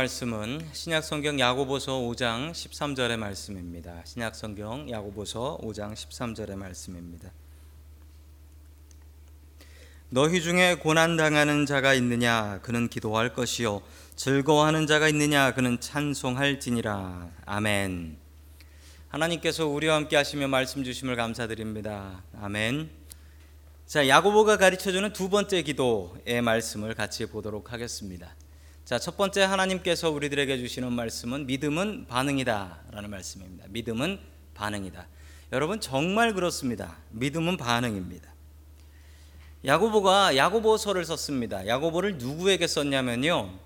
말씀은 신약성경 야고보서 5장 13절의 말씀입니다. 신약성경 야고보서 5장 13절의 말씀입니다. 너희 중에 고난 당하는 자가 있느냐 그는 기도할 것이요 즐거워하는 자가 있느냐 그는 찬송할지니라. 아멘. 하나님께서 우리와 함께 하시며 말씀 주심을 감사드립니다. 아멘. 자, 야고보가 가르쳐 주는 두 번째 기도의 말씀을 같이 보도록 하겠습니다. 자, 첫 번째 하나님께서 우리들에게 주시는 말씀은 믿음은 반응이다라는 말씀입니다. 믿음은 반응이다. 여러분 정말 그렇습니다. 믿음은 반응입니다. 야고보가 야고보서를 썼습니다. 야고보를 누구에게 썼냐면요.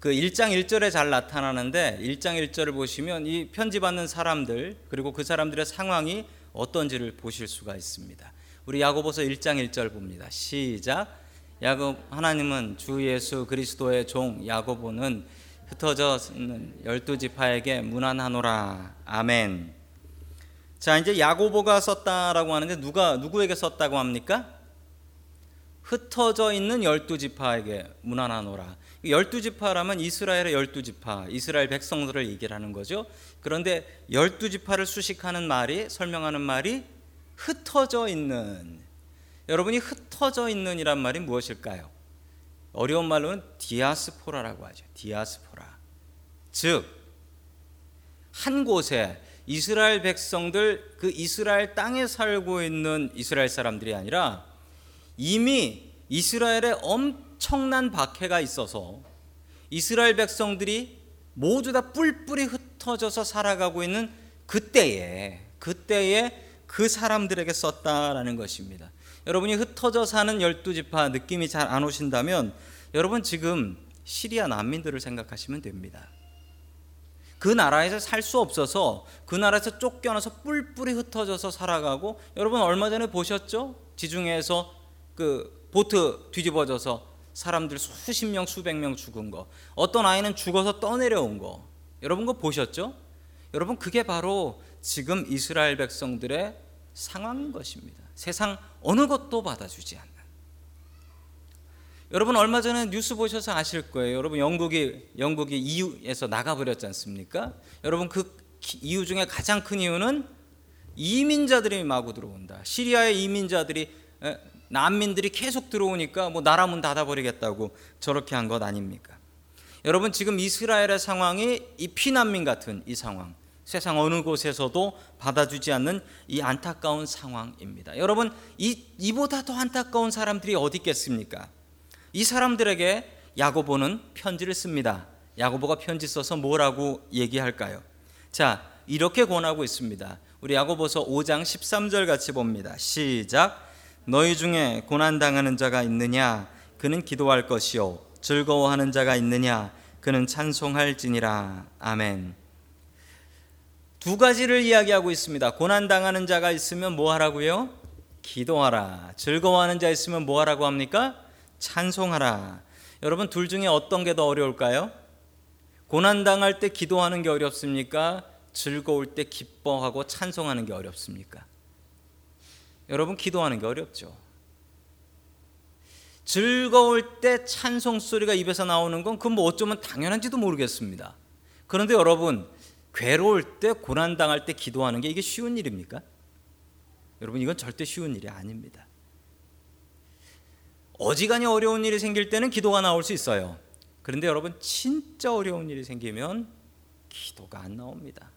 그 1장 1절에 잘 나타나는데 1장 1절을 보시면 이 편지 받는 사람들 그리고 그 사람들의 상황이 어떤지를 보실 수가 있습니다. 우리 야고보서 1장 1절 봅니다. 시작 야곱 하나님은 주 예수 그리스도의 종 야고보는 흩어져 있는 열두 지파에게 문안하노라 아멘. 자 이제 야고보가 썼다라고 하는데 누가 누구에게 썼다고 합니까? 흩어져 있는 열두 지파에게 문안하노라. 열두 지파라면 이스라엘의 열두 지파, 이스라엘 백성들을 얘기하는 거죠. 그런데 열두 지파를 수식하는 말이 설명하는 말이 흩어져 있는 여러분이 흩어져 있는이란 말이 무엇일까요? 어려운 말로는 디아스포라라고 하죠. 디아스포라. 즉, 한 곳에 이스라엘 백성들 그 이스라엘 땅에 살고 있는 이스라엘 사람들이 아니라 이미 이스라엘에 엄청난 박해가 있어서 이스라엘 백성들이 모두 다 뿔뿔이 흩어져서 살아가고 있는 그때에 그때에 그 사람들에게 썼다라는 것입니다. 여러분이 흩어져 사는 열두 지파 느낌이 잘 안 오신다면 여러분 지금 시리아 난민들을 생각하시면 됩니다. 그 나라에서 살 수 없어서 그 나라에서 쫓겨나서 뿔뿔이 흩어져서 살아가고 여러분 얼마 전에 보셨죠? 지중해에서 그 보트 뒤집어져서 사람들 수십 명 수백 명 죽은 거 어떤 아이는 죽어서 떠내려온 거 여러분 그 보셨죠? 여러분 그게 바로 지금 이스라엘 백성들의 상황인 것입니다. 세상 어느 것도 받아주지 않는. 여러분 얼마 전에 뉴스 보셔서 아실 거예요. 여러분 영국이 영국이 EU에서 나가버렸지 않습니까? 여러분 그 이유 중에 가장 큰 이유는 이민자들이 마구 들어온다. 시리아의 이민자들이 난민들이 계속 들어오니까 뭐 나라 문 닫아버리겠다고 저렇게 한 것 아닙니까? 여러분 지금 이스라엘의 상황이 이 피난민 같은 이 상황. 세상 어느 곳에서도 받아주지 않는 이 안타까운 상황입니다. 여러분, 이, 이보다 더 안타까운 사람들이 어디 있겠습니까? 이 사람들에게 야고보는 편지를 씁니다. 야고보가 편지 써서 뭐라고 얘기할까요? 자, 이렇게 권하고 있습니다. 우리 야고보서 5장 13절 같이 봅니다. 시작. 너희 중에 고난 당하는 자가 있느냐? 그는 기도할 것이요. 즐거워하는 자가 있느냐? 그는 찬송할지니라. 아멘. 두 가지를 이야기하고 있습니다. 고난 당하는 자가 있으면 뭐 하라고요? 기도하라. 즐거워하는 자 있으면 뭐 하라고 합니까? 찬송하라. 여러분 둘 중에 어떤 게 더 어려울까요? 고난 당할 때 기도하는 게 어렵습니까? 즐거울 때 기뻐하고 찬송하는 게 어렵습니까? 여러분 기도하는 게 어렵죠. 즐거울 때 찬송 소리가 입에서 나오는 건 그건 뭐 어쩌면 당연한지도 모르겠습니다. 그런데 여러분 괴로울 때 고난 당할 때 기도하는 게 이게 쉬운 일입니까? 여러분 이건 절대 쉬운 일이 아닙니다. 어지간히 어려운 일이 생길 때는 기도가 나올 수 있어요. 그런데 여러분 진짜 어려운 일이 생기면 기도가 안 나옵니다.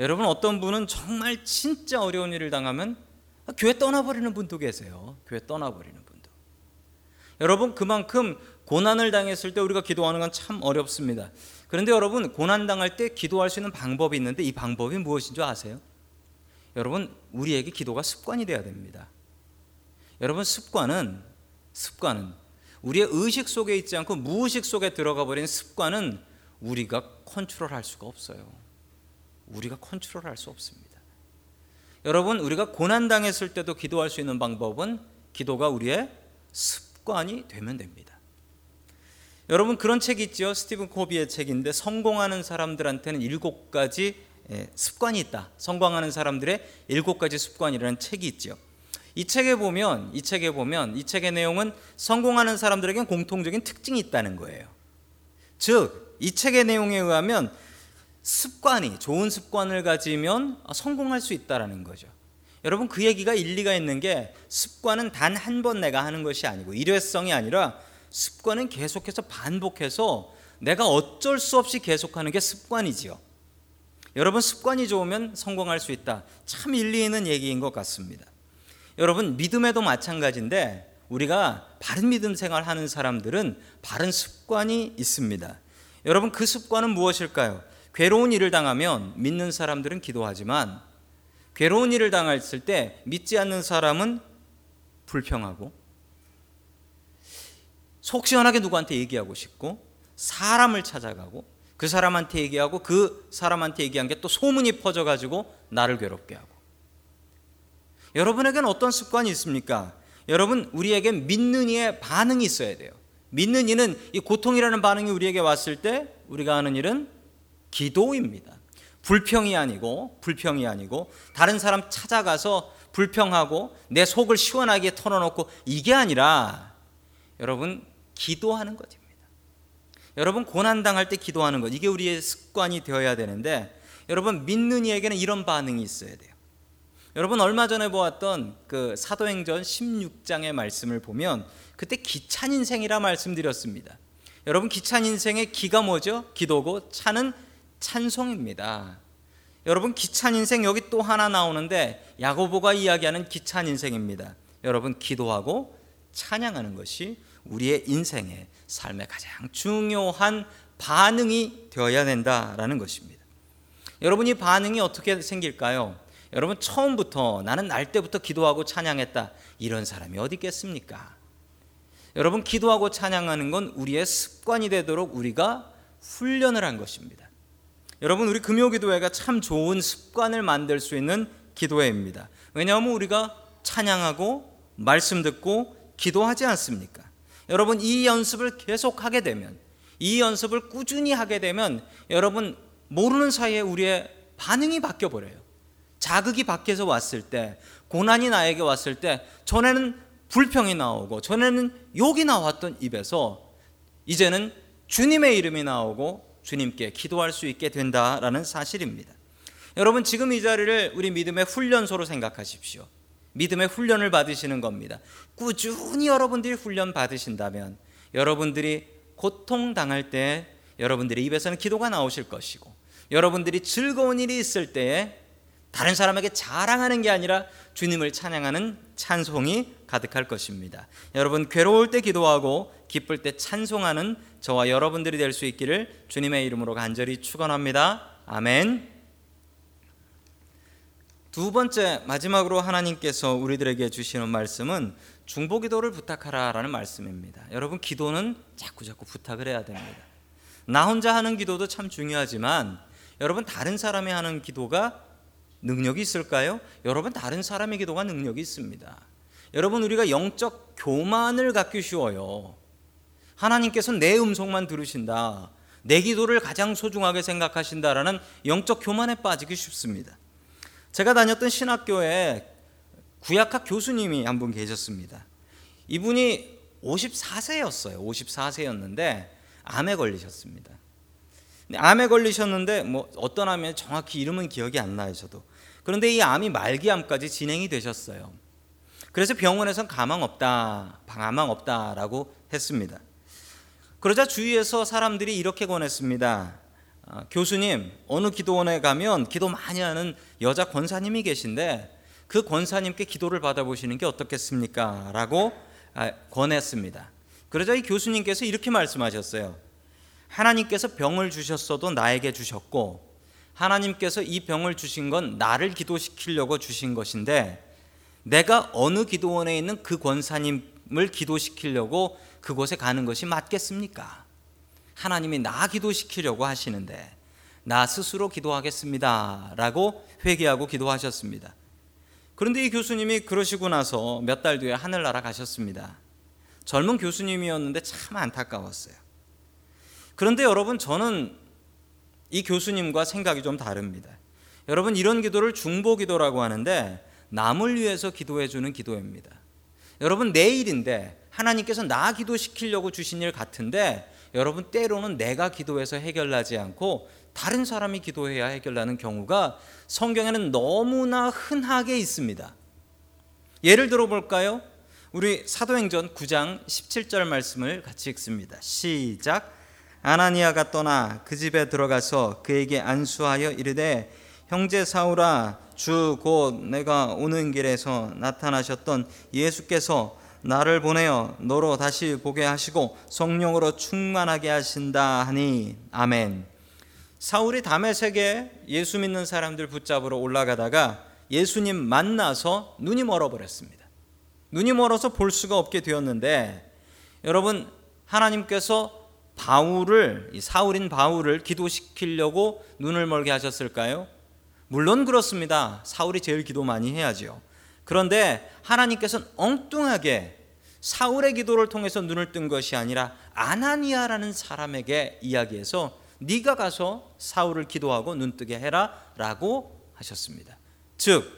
여러분 어떤 분은 정말 진짜 어려운 일을 당하면 교회 떠나버리는 분도 계세요. 교회 떠나버리는 분도. 여러분 그만큼 고난을 당했을 때 우리가 기도하는 건 참 어렵습니다. 그런데 여러분 고난 당할 때 기도할 수 있는 방법이 있는데 이 방법이 무엇인 줄 아세요? 여러분 우리에게 기도가 습관이 되어야 됩니다. 여러분 습관은 습관은 우리의 의식 속에 있지 않고 무의식 속에 들어가 버린 습관은 우리가 컨트롤할 수가 없어요. 우리가 컨트롤할 수 없습니다. 여러분 우리가 고난 당했을 때도 기도할 수 있는 방법은 기도가 우리의 습관이 되면 됩니다. 여러분 그런 책이 있죠. 스티븐 코비의 책인데 성공하는 사람들한테는 일곱 가지 예, 습관이 있다. 성공하는 사람들의 일곱 가지 습관이라는 책이 있죠. 이 책에 보면 이 책에 보면 이 책의 내용은 성공하는 사람들에겐 공통적인 특징이 있다는 거예요. 즉 이 책의 내용에 의하면 습관이 좋은 습관을 가지면 성공할 수 있다라는 거죠. 여러분 그 얘기가 일리가 있는 게 습관은 단 한 번 내가 하는 것이 아니고 일회성이 아니라 습관은 계속해서 반복해서 내가 어쩔 수 없이 계속하는 게 습관이지요. 여러분 습관이 좋으면 성공할 수 있다. 참 일리 있는 얘기인 것 같습니다. 여러분 믿음에도 마찬가지인데 우리가 바른 믿음 생활하는 사람들은 바른 습관이 있습니다. 여러분 그 습관은 무엇일까요? 괴로운 일을 당하면 믿는 사람들은 기도하지만 괴로운 일을 당했을 때 믿지 않는 사람은 불평하고 속 시원하게 누구한테 얘기하고 싶고 사람을 찾아가고 그 사람한테 얘기하고 그 사람한테 얘기한 게 또 소문이 퍼져 가지고 나를 괴롭게 하고 여러분에게는 어떤 습관이 있습니까? 여러분 우리에게 믿는 이의 반응이 있어야 돼요. 믿는 이는 이 고통이라는 반응이 우리에게 왔을 때 우리가 하는 일은 기도입니다. 불평이 아니고 불평이 아니고 다른 사람 찾아가서 불평하고 내 속을 시원하게 털어놓고 이게 아니라 여러분 기도하는 것입니다. 여러분 고난 당할 때 기도하는 것 이게 우리의 습관이 되어야 되는데 여러분 믿는 이에게는 이런 반응이 있어야 돼요. 여러분 얼마 전에 보았던 그 사도행전 16장의 말씀을 보면 그때 기찬 인생이라 말씀드렸습니다. 여러분 기찬 인생의 기가 뭐죠? 기도고 찬은 찬송입니다. 여러분 기찬 인생 여기 또 하나 나오는데 야고보가 이야기하는 기찬 인생입니다. 여러분 기도하고 찬양하는 것이 우리의 인생의 삶의 가장 중요한 반응이 되어야 된다라는 것입니다. 여러분 이 반응이 어떻게 생길까요? 여러분 처음부터 나는 날 때부터 기도하고 찬양했다. 이런 사람이 어디 있겠습니까? 여러분 기도하고 찬양하는 건 우리의 습관이 되도록 우리가 훈련을 한 것입니다. 여러분 우리 금요 기도회가 참 좋은 습관을 만들 수 있는 기도회입니다. 왜냐하면 우리가 찬양하고 말씀 듣고 기도하지 않습니까? 여러분 이 연습을 계속 하게 되면 이 연습을 꾸준히 하게 되면 여러분 모르는 사이에 우리의 반응이 바뀌어 버려요. 자극이 밖에서 왔을 때, 고난이 나에게 왔을 때, 전에는 불평이 나오고, 전에는 욕이 나왔던 입에서, 이제는 주님의 이름이 나오고, 주님께 기도할 수 있게 된다라는 사실입니다. 여러분, 지금 이 자리를 우리 믿음의 훈련소로 생각하십시오. 믿음의 훈련을 받으시는 겁니다. 꾸준히 여러분들이 훈련 받으신다면, 여러분들이 고통 당할 때, 여러분들의 입에서는 기도가 나오실 것이고, 여러분들이 즐거운 일이 있을 때에 다른 사람에게 자랑하는 게 아니라 주님을 찬양하는 찬송이 가득할 것입니다. 여러분 괴로울 때 기도하고 기쁠 때 찬송하는 저와 여러분들이 될 수 있기를 주님의 이름으로 간절히 축원합니다. 아멘. 두 번째 마지막으로 하나님께서 우리들에게 주시는 말씀은 중보 기도를 부탁하라라는 말씀입니다. 여러분 기도는 자꾸 자꾸 부탁을 해야 됩니다. 나 혼자 하는 기도도 참 중요하지만 여러분 다른 사람이 하는 기도가 능력이 있을까요? 여러분 다른 사람의 기도가 능력이 있습니다. 여러분 우리가 영적 교만을 갖기 쉬워요. 하나님께서 내 음성만 들으신다. 내 기도를 가장 소중하게 생각하신다라는 영적 교만에 빠지기 쉽습니다. 제가 다녔던 신학교에 구약학 교수님이 한 분 계셨습니다. 이분이 54세였어요. 54세였는데 암에 걸리셨습니다. 암에 걸리셨는데 뭐 어떤 암에 정확히 이름은 기억이 안 나요 저도. 그런데 이 암이 말기암까지 진행이 되셨어요. 그래서 병원에선 가망 없다, 방아망 없다라고 했습니다. 그러자 주위에서 사람들이 이렇게 권했습니다. 아, 교수님, 어느 기도원에 가면 기도 많이 하는 여자 권사님이 계신데 그 권사님께 기도를 받아보시는 게 어떻겠습니까? 라고 아, 권했습니다. 그러자 이 교수님께서 이렇게 말씀하셨어요. 하나님께서 병을 주셨어도 나에게 주셨고 하나님께서 이 병을 주신 건 나를 기도시키려고 주신 것인데 내가 어느 기도원에 있는 그 권사님을 기도시키려고 그곳에 가는 것이 맞겠습니까? 하나님이 나 기도시키려고 하시는데 나 스스로 기도하겠습니다. 라고 회개하고 기도하셨습니다. 그런데 이 교수님이 그러시고 나서 몇 달 뒤에 하늘나라 가셨습니다. 젊은 교수님이었는데 참 안타까웠어요. 그런데 여러분 저는 이 교수님과 생각이 좀 다릅니다. 여러분 이런 기도를 중보 기도라고 하는데 남을 위해서 기도해 주는 기도입니다. 여러분 내 일인데 하나님께서 나 기도시키려고 주신 일 같은데 여러분 때로는 내가 기도해서 해결나지 않고 다른 사람이 기도해야 해결나는 경우가 성경에는 너무나 흔하게 있습니다. 예를 들어 볼까요? 우리 사도행전 9장 17절 말씀을 같이 읽습니다. 시작. 아나니아가 떠나 그 집에 들어가서 그에게 안수하여 이르되 형제 사울아 주 곧 내가 오는 길에서 나타나셨던 예수께서 나를 보내어 너로 다시 보게 하시고 성령으로 충만하게 하신다 하니 아멘. 사울이 담에색에 예수 믿는 사람들 붙잡으러 올라가다가 예수님 만나서 눈이 멀어버렸습니다. 눈이 멀어서 볼 수가 없게 되었는데 여러분 하나님께서 바울을 사울인 바울을 기도시키려고 눈을 멀게 하셨을까요? 물론 그렇습니다. 사울이 제일 기도 많이 해야지요. 그런데 하나님께서는 엉뚱하게 사울의 기도를 통해서 눈을 뜬 것이 아니라 아나니아라는 사람에게 이야기해서 네가 가서 사울을 기도하고 눈뜨게 해라라고 하셨습니다. 즉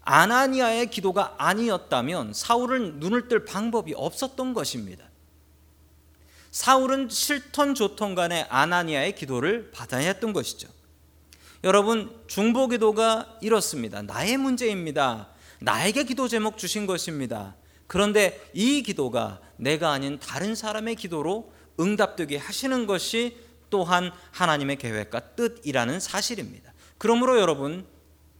아나니아의 기도가 아니었다면 사울은 눈을 뜰 방법이 없었던 것입니다. 사울은 실턴 조턴 간에 아나니아의 기도를 받아야 했던 것이죠. 여러분 중보 기도가 이렇습니다. 나의 문제입니다. 나에게 기도 제목 주신 것입니다. 그런데 이 기도가 내가 아닌 다른 사람의 기도로 응답되게 하시는 것이 또한 하나님의 계획과 뜻이라는 사실입니다. 그러므로 여러분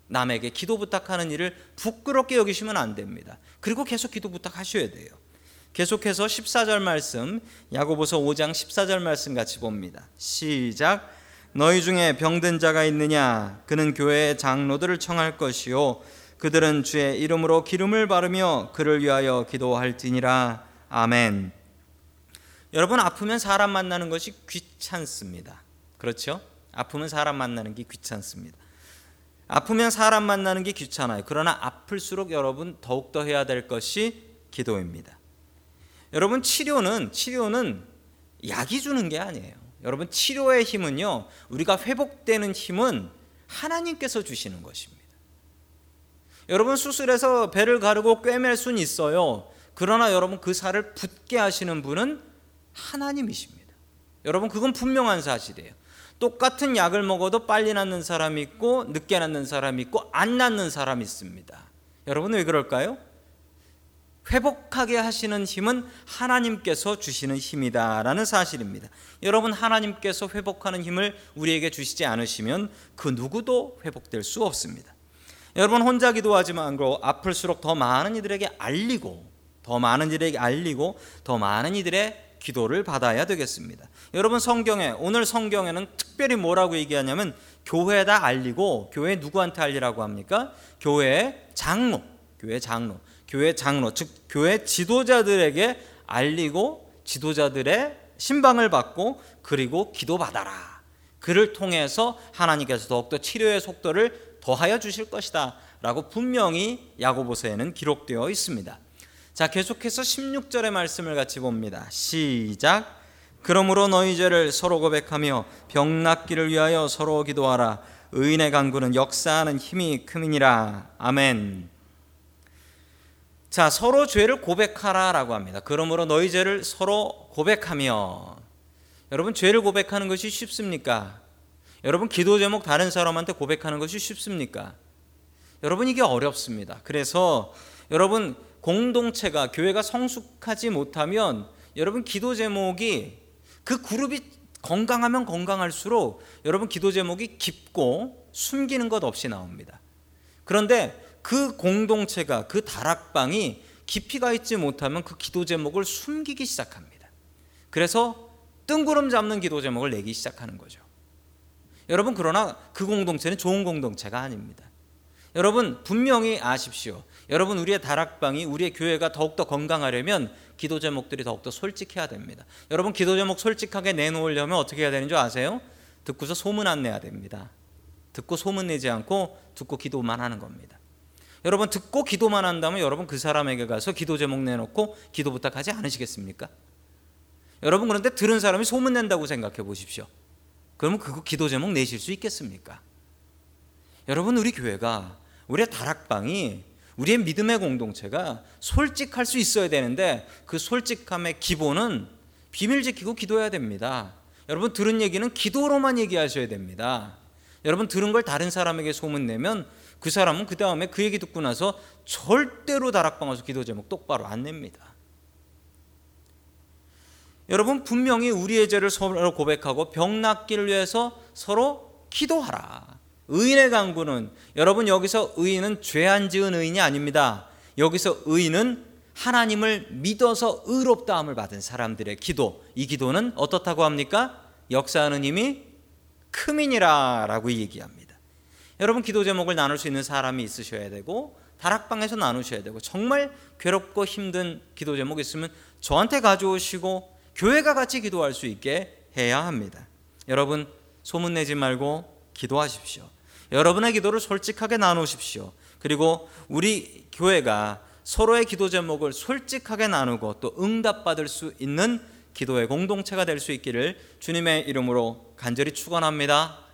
남에게 기도 부탁하는 일을 부끄럽게 여기시면 안 됩니다. 그리고 계속 기도 부탁하셔야 돼요. 계속해서 14절 말씀 야고보서 5장 14절 말씀 같이 봅니다. 시작 너희 중에 병든 자가 있느냐 그는 교회의 장로들을 청할 것이요 그들은 주의 이름으로 기름을 바르며 그를 위하여 기도할지니라 아멘. 여러분 아프면 사람 만나는 것이 귀찮습니다. 그렇죠? 아프면 사람 만나는 게 귀찮습니다. 아프면 사람 만나는 게 귀찮아요. 그러나 아플수록 여러분 더욱 더 해야 될 것이 기도입니다. 여러분 치료는 치료는 약이 주는 게 아니에요. 여러분 치료의 힘은요. 우리가 회복되는 힘은 하나님께서 주시는 것입니다. 여러분 수술해서 배를 가르고 꿰맬 수는 있어요. 그러나 여러분 그 살을 붓게 하시는 분은 하나님이십니다. 여러분 그건 분명한 사실이에요. 똑같은 약을 먹어도 빨리 낫는 사람이 있고 늦게 낫는 사람이 있고 안 낫는 사람이 있습니다. 여러분 왜 그럴까요? 회복하게 하시는 힘은 하나님께서 주시는 힘이다라는 사실입니다. 여러분 하나님께서 회복하는 힘을 우리에게 주시지 않으시면 그 누구도 회복될 수 없습니다. 여러분 혼자 기도하지 말고 아플수록 더 많은 이들에게 알리고 더 많은 이들에게 알리고 더 많은 이들의 기도를 받아야 되겠습니다. 여러분 성경에 오늘 성경에는 특별히 뭐라고 얘기하냐면 교회에다 알리고 교회 누구한테 알리라고 합니까? 교회 장로, 교회 장로, 교회 장로 즉 교회 지도자들에게 알리고 지도자들의 신방을 받고 그리고 기도 받아라. 그를 통해서 하나님께서 더욱더 치료의 속도를 더하여 주실 것이다. 라고 분명히 야고보서에는 기록되어 있습니다. 자, 계속해서 16절의 말씀을 같이 봅니다. 시작. 그러므로 너희 죄를 서로 고백하며 병 낫기를 위하여 서로 기도하라. 의인의 강구는 역사하는 힘이 크니라. 아멘. 자, 서로 죄를 고백하라라고 합니다. 그러므로 너희 죄를 서로 고백하며 여러분 죄를 고백하는 것이 쉽습니까? 여러분 기도 제목 다른 사람한테 고백하는 것이 쉽습니까? 여러분 이게 어렵습니다. 그래서 여러분 공동체가 교회가 성숙하지 못하면 여러분 기도 제목이 그 그룹이 건강하면 건강할수록 여러분 기도 제목이 깊고 숨기는 것 없이 나옵니다. 그런데 그 공동체가 그 다락방이 깊이가 있지 못하면 그 기도 제목을 숨기기 시작합니다. 그래서 뜬구름 잡는 기도 제목을 내기 시작하는 거죠. 여러분 그러나 그 공동체는 좋은 공동체가 아닙니다. 여러분 분명히 아십시오. 여러분 우리의 다락방이 우리의 교회가 더욱더 건강하려면 기도 제목들이 더욱더 솔직해야 됩니다. 여러분 기도 제목 솔직하게 내놓으려면 어떻게 해야 되는 줄 아세요? 듣고서 소문 안 내야 됩니다. 듣고 소문 내지 않고 듣고 기도만 하는 겁니다. 여러분 듣고 기도만 한다면 여러분 그 사람에게 가서 기도 제목 내놓고 기도 부탁하지 않으시겠습니까? 여러분 그런데 들은 사람이 소문 낸다고 생각해 보십시오. 그러면 그거 기도 제목 내실 수 있겠습니까? 여러분 우리 교회가 우리의 다락방이 우리의 믿음의 공동체가 솔직할 수 있어야 되는데 그 솔직함의 기본은 비밀 지키고 기도해야 됩니다. 여러분 들은 얘기는 기도로만 얘기하셔야 됩니다. 여러분 들은 걸 다른 사람에게 소문내면 그 사람은 그 다음에 그 얘기 듣고 나서 절대로 다락방 와서 기도 제목 똑바로 안 냅니다. 여러분 분명히 우리의 죄를 서로 고백하고 병 낫기를 위해서 서로 기도하라. 의인의 강구는 여러분 여기서 의인은 죄 안 지은 의인이 아닙니다. 여기서 의인은 하나님을 믿어서 의롭다함을 받은 사람들의 기도. 이 기도는 어떻다고 합니까? 역사하는 힘이 크민이라라고 얘기합니다. 여러분 기도 제목을 나눌 수 있는 사람이 있으셔야 되고 다락방에서 나누셔야 되고 정말 괴롭고 힘든 기도 제목 있으면 저한테 가져오시고 교회가 같이 기도할 수 있게 해야 합니다. 여러분 소문 내지 말고 기도하십시오. 여러분의 기도를 솔직하게 나누십시오. 그리고 우리 교회가 서로의 기도 제목을 솔직하게 나누고 또 응답받을 수 있는 기도의 공동체가 될 수 있기를 주님의 이름으로 간절히 축원합니다.